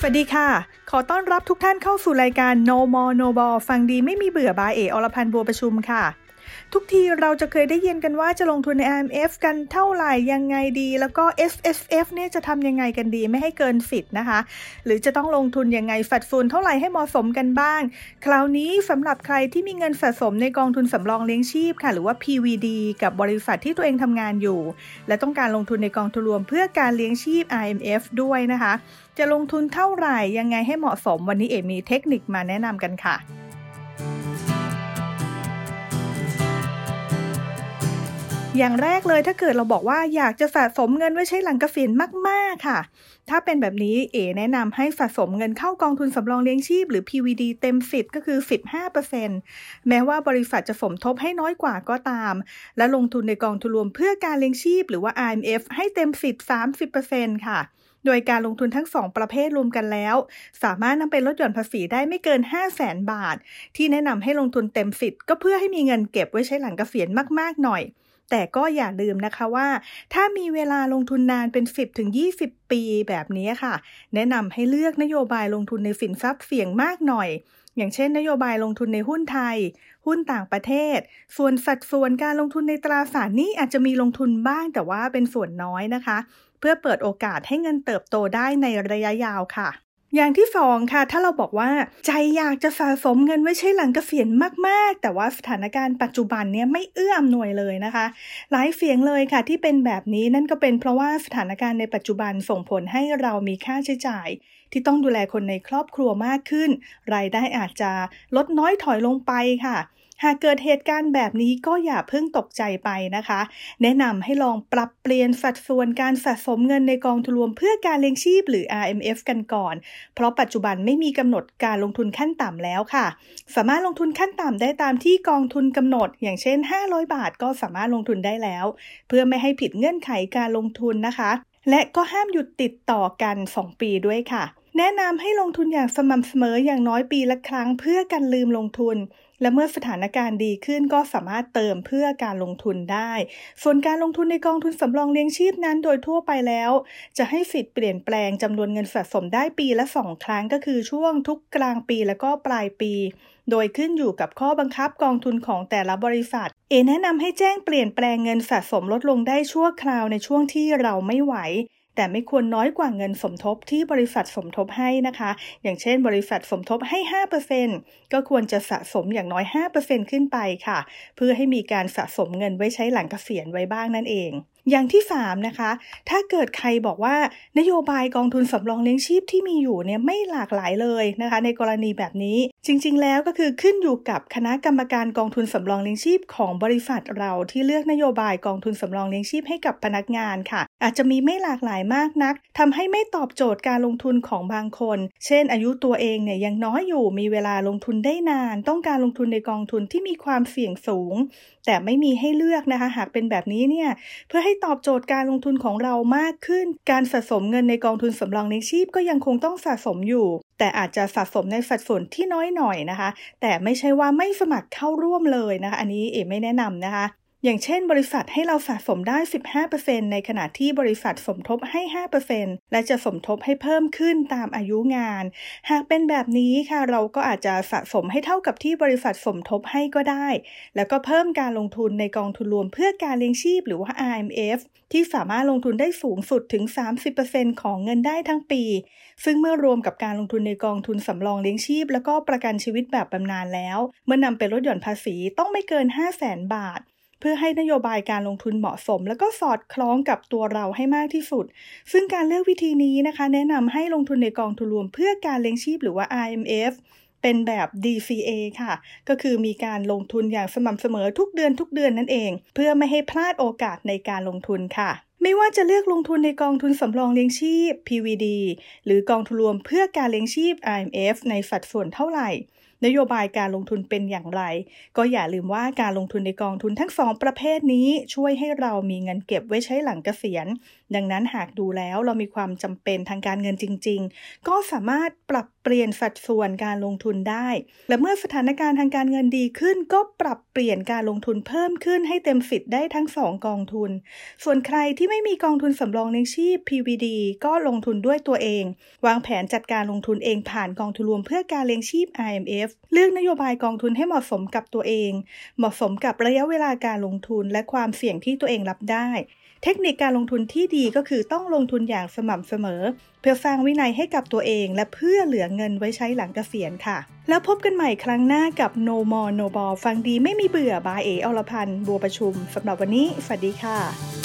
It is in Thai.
สวัสดีค่ะ ขอต้อนรับทุกท่านเข้าสู่รายการ No More No Ball ฟังดีไม่มีเบื่อบายเออรพันธ์บัวประชุมค่ะ ทุกทีเราจะเคยได้ยินกันว่าจะลงทุนใน IMF กันเท่าไหร่ยังไงดี แล้วก็ S S F เนี่ยจะทำยังไงกันดีไม่ให้เกินสิทธิ์นะคะ หรือจะต้องลงทุนยังไงฝัดฟูนเท่าไหร่ให้เหมาะสมกันบ้าง คราวนี้สำหรับใครที่มีเงินสะสมในกองทุนสำรองเลี้ยงชีพค่ะ หรือว่า PVD กับบริษัทที่ตัวเองทำงานอยู่ และต้องการลงทุนในกองทุนรวมเพื่อการเลี้ยงชีพ IMF ด้วยนะคะ จะลงทุนเท่าไหร่ยังไงให้เหมาะสมวันนี้เอมีเทคนิคมาแนะนำกันค่ะ อย่างแรกเลยถ้าเกิดเราบอกว่าอยากจะสะสมเงินไว้ใช้หลังเกษียณมาก ๆ ค่ะ ถ้าเป็นแบบนี้เอแนะนำให้สะสมเงินเข้ากองทุนสำรองเลี้ยงชีพ หรือ PVD เต็มสิทธิ์ก็คือ 15%แม้ว่าบริษัทจะสมทบให้น้อยกว่าก็ตาม และลงทุนในกองทุนรวมเพื่อการเลี้ยงชีพ หรือว่า IMF ให้เต็มสิทธิ์30%ค่ะโดยการลงทุนทั้ง 2 ประเภทรวมกันแล้ว สามารถนำไปลดหย่อนภาษีได้ไม่เกิน 5 0 0แสนบาท ที่แนะนำให้ลงทุนเต็มสิทธิ์ก็เพื่อให้มีเงินเก็บไว้ใช้หลังเกษียณมาก ๆ หน่อย แต่ก็อย่าลืมนะคะว่า ถ้ามีเวลาลงทุนนานเป็น 10ถึง20 ปีแบบนี้ค่ะ แนะนำให้เลือกนโยบายลงทุนในสินทรัพย์เสี่ยงมากหน่อย อย่างเช่น นโยบายลงทุนในหุ้นไทย หุ้นต่างประเทศ ส่วนสัดส่วนการลงทุนในตราสารนี้อาจจะมีลงทุนบ้างแต่ว่าเป็นส่วนน้อยนะคะ เพื่อเปิดโอกาสให้เงินเติบโตได้ในระยะยาวค่ะ อย่างที่สองค่ะ ถ้าเราบอกว่าใจอยากจะสะสมเงินไว้ใช้หลังเกษียณมาก ๆ แต่ว่าสถานการณ์ปัจจุบันเนี่ยไม่เอื้ออำนวยเลยนะคะ หลายเสียงเลยค่ะที่เป็นแบบนี้นั่นก็เป็นเพราะว่าสถานการณ์ในปัจจุบันส่งผลให้เรามีค่าใช้จ่าย ที่ต้องดูแลคนในครอบครัวมากขึ้น รายได้อาจจะลดน้อยถอยลงไปค่ะ หากเกิดเหตุการณ์แบบนี้ก็อย่าเพิ่งตกใจไปนะคะ แนะนำให้ลองปรับเปลี่ยนสัดส่วนการสะสมเงินในกองทุนรวมเพื่อการเลี้ยงชีพหรือ RMF กันก่อน เพราะปัจจุบันไม่มีกำหนดการลงทุนขั้นต่ำแล้วค่ะ สามารถลงทุนขั้นต่ำได้ตามที่กองทุนกำหนด อย่างเช่น 500 บาทก็สามารถลงทุนได้แล้ว เพื่อไม่ให้ผิดเงื่อนไขการลงทุนนะคะ และก็ห้ามหยุดติดต่อกัน 2 ปีด้วยค่ะ แนะนำให้ลงทุนอย่างสม่ำเสมออย่างน้อยปีละครั้งเพื่อกันลืมลงทุน และเมื่อสถานการณ์ดีขึ้นก็สามารถเติมเพื่อการลงทุนได้ ส่วนการลงทุนในกองทุนสำรองเลี้ยงชีพนั้นโดยทั่วไปแล้ว จะให้สิทธิ์เปลี่ยนแปลงจำนวนเงินสะสมได้ปีละ2ครั้งก็คือช่วงทุกกลางปีและก็ปลายปี โดยขึ้นอยู่กับข้อบังคับกองทุนของแต่ละบริษัท เอแนะนำให้แจ้งเปลี่ยนแปลงเงินสะสมลดลงได้ชั่วคราวในช่วงที่เราไม่ไหว แต่ไม่ควรน้อยกว่าเงินสมทบที่บริษัทสมทบให้นะคะ อย่างเช่น บริษัทสมทบให้ 5%ก็ควรจะสะสมอย่างน้อย 5%ขึ้นไปค่ะ เพื่อให้มีการสะสมเงินไว้ใช้หลังเกษียณไว้บ้างนั่นเองอย่างที่ 3 นะคะ ถ้าเกิดใครบอกว่านโยบายกองทุนสำรองเลี้ยงชีพที่มีอยู่เนี่ยไม่หลากหลายเลยนะคะ ในกรณีแบบนี้จริงๆ แล้วก็คือขึ้นอยู่กับคณะกรรมการกองทุนสำรองเลี้ยงชีพของบริษัทเราที่เลือกนโยบายกองทุนสำรองเลี้ยงชีพให้กับพนักงานค่ะ อาจจะมีไม่หลากหลายมากนักทำให้ไม่ตอบโจทย์การลงทุนของบางคน เช่น อายุตัวเองเนี่ยยังน้อยอยู่มีเวลาลงทุนได้นาน ต้องการลงทุนในกองทุนที่มีความเสี่ยงสูง แต่ไม่มีให้เลือกนะคะ หากเป็นแบบนี้เนี่ยเพื่อให้ตอบโจทย์การลงทุนของเรามากขึ้น การสะสมเงินในกองทุนสำรองเลี้ยงชีพก็ยังคงต้องสะสมอยู่ แต่อาจจะสะสมในสัดส่วนที่น้อยหน่อยนะคะ แต่ไม่ใช่ว่าไม่สมัครเข้าร่วมเลยนะคะ อันนี้เอ๋ไม่แนะนำนะคะ อย่างเช่น บริษัทให้เราสะสมได้ 15%ในขณะที่บริษัทสมทบให้ 5%และจะสมทบให้เพิ่มขึ้นตามอายุงาน หากเป็นแบบนี้ค่ะ เราก็อาจจะสะสมให้เท่ากับที่บริษัทสมทบให้ก็ได้ แล้วก็เพิ่มการลงทุนในกองทุนรวมเพื่อการเลี้ยงชีพหรือว่า RMF ที่สามารถลงทุนได้สูงสุดถึง 30%ของเงินได้ทั้งปี ซึ่งเมื่อรวมกับการลงทุนในกองทุนสำรองเลี้ยงชีพ แล้วก็ประกันชีวิตแบบบำนาญแล้ว เมื่อนำไปลดหย่อนภาษีต้องไม่เกิน 5 0 0 0 0 0 บาท เพื่อให้นโยบายการลงทุนเหมาะสม และก็สอดคล้องกับตัวเราให้มากที่สุด ซึ่งการเลือกวิธีนี้นะคะ แนะนำให้ลงทุนในกองทุนรวมเพื่อการเลี้ยงชีพหรือว่า IMF เป็นแบบ DCA ค่ะ ก็คือมีการลงทุนอย่างสม่ำเสมอทุกเดือนทุกเดือนนั่นเอง เพื่อไม่ให้พลาดโอกาสในการลงทุนค่ะ ไม่ว่าจะเลือกลงทุนในกองทุนสำรองเลี้ยงชีพ PVD หรือกองทุนรวมเพื่อการเลี้ยงชีพ IMF ในสัดส่วนเท่าไหร่ นโยบายการลงทุนเป็นอย่างไร ก็อย่าลืมว่าการลงทุนในกองทุนทั้งสองประเภทนี้ช่วยให้เรามีเงินเก็บไว้ใช้หลังเกษียณ ดังนั้นหากดูแล้วเรามีความจำเป็นทางการเงินจริง ๆ ก็สามารถปรับเปลี่ยนสัดส่วนการลงทุนได้ และเมื่อสถานการณ์ทางการเงินดีขึ้น ก็ปรับเปลี่ยนการลงทุนเพิ่มขึ้นให้เต็มสิทธิ์ได้ทั้งสองกองทุน ส่วนใครที่ไม่มีกองทุนสำรองเลี้ยงชีพ PVD ก็ลงทุนด้วยตัวเอง วางแผนจัดการลงทุนเองผ่านกองทุนรวมเพื่อการเลี้ยงชีพ IMF เลือกนโยบายกองทุนให้เหมาะสมกับตัวเอง เหมาะสมกับระยะเวลาการลงทุนและความเสี่ยงที่ตัวเองรับได้ เทคนิคการลงทุนที่ดีก็คือต้องลงทุนอย่างสม่ำเสมอ เพื่อสร้างวินัยให้กับตัวเอง และเพื่อเหลือเงินไว้ใช้หลังเกษียณค่ะ แล้วพบกันใหม่ครั้งหน้ากับ No More No Ball ฟังดีไม่มีเบื่อบายเออรพันธ์บัวประชุมสำหรับวันนี้สวัสดีค่ะ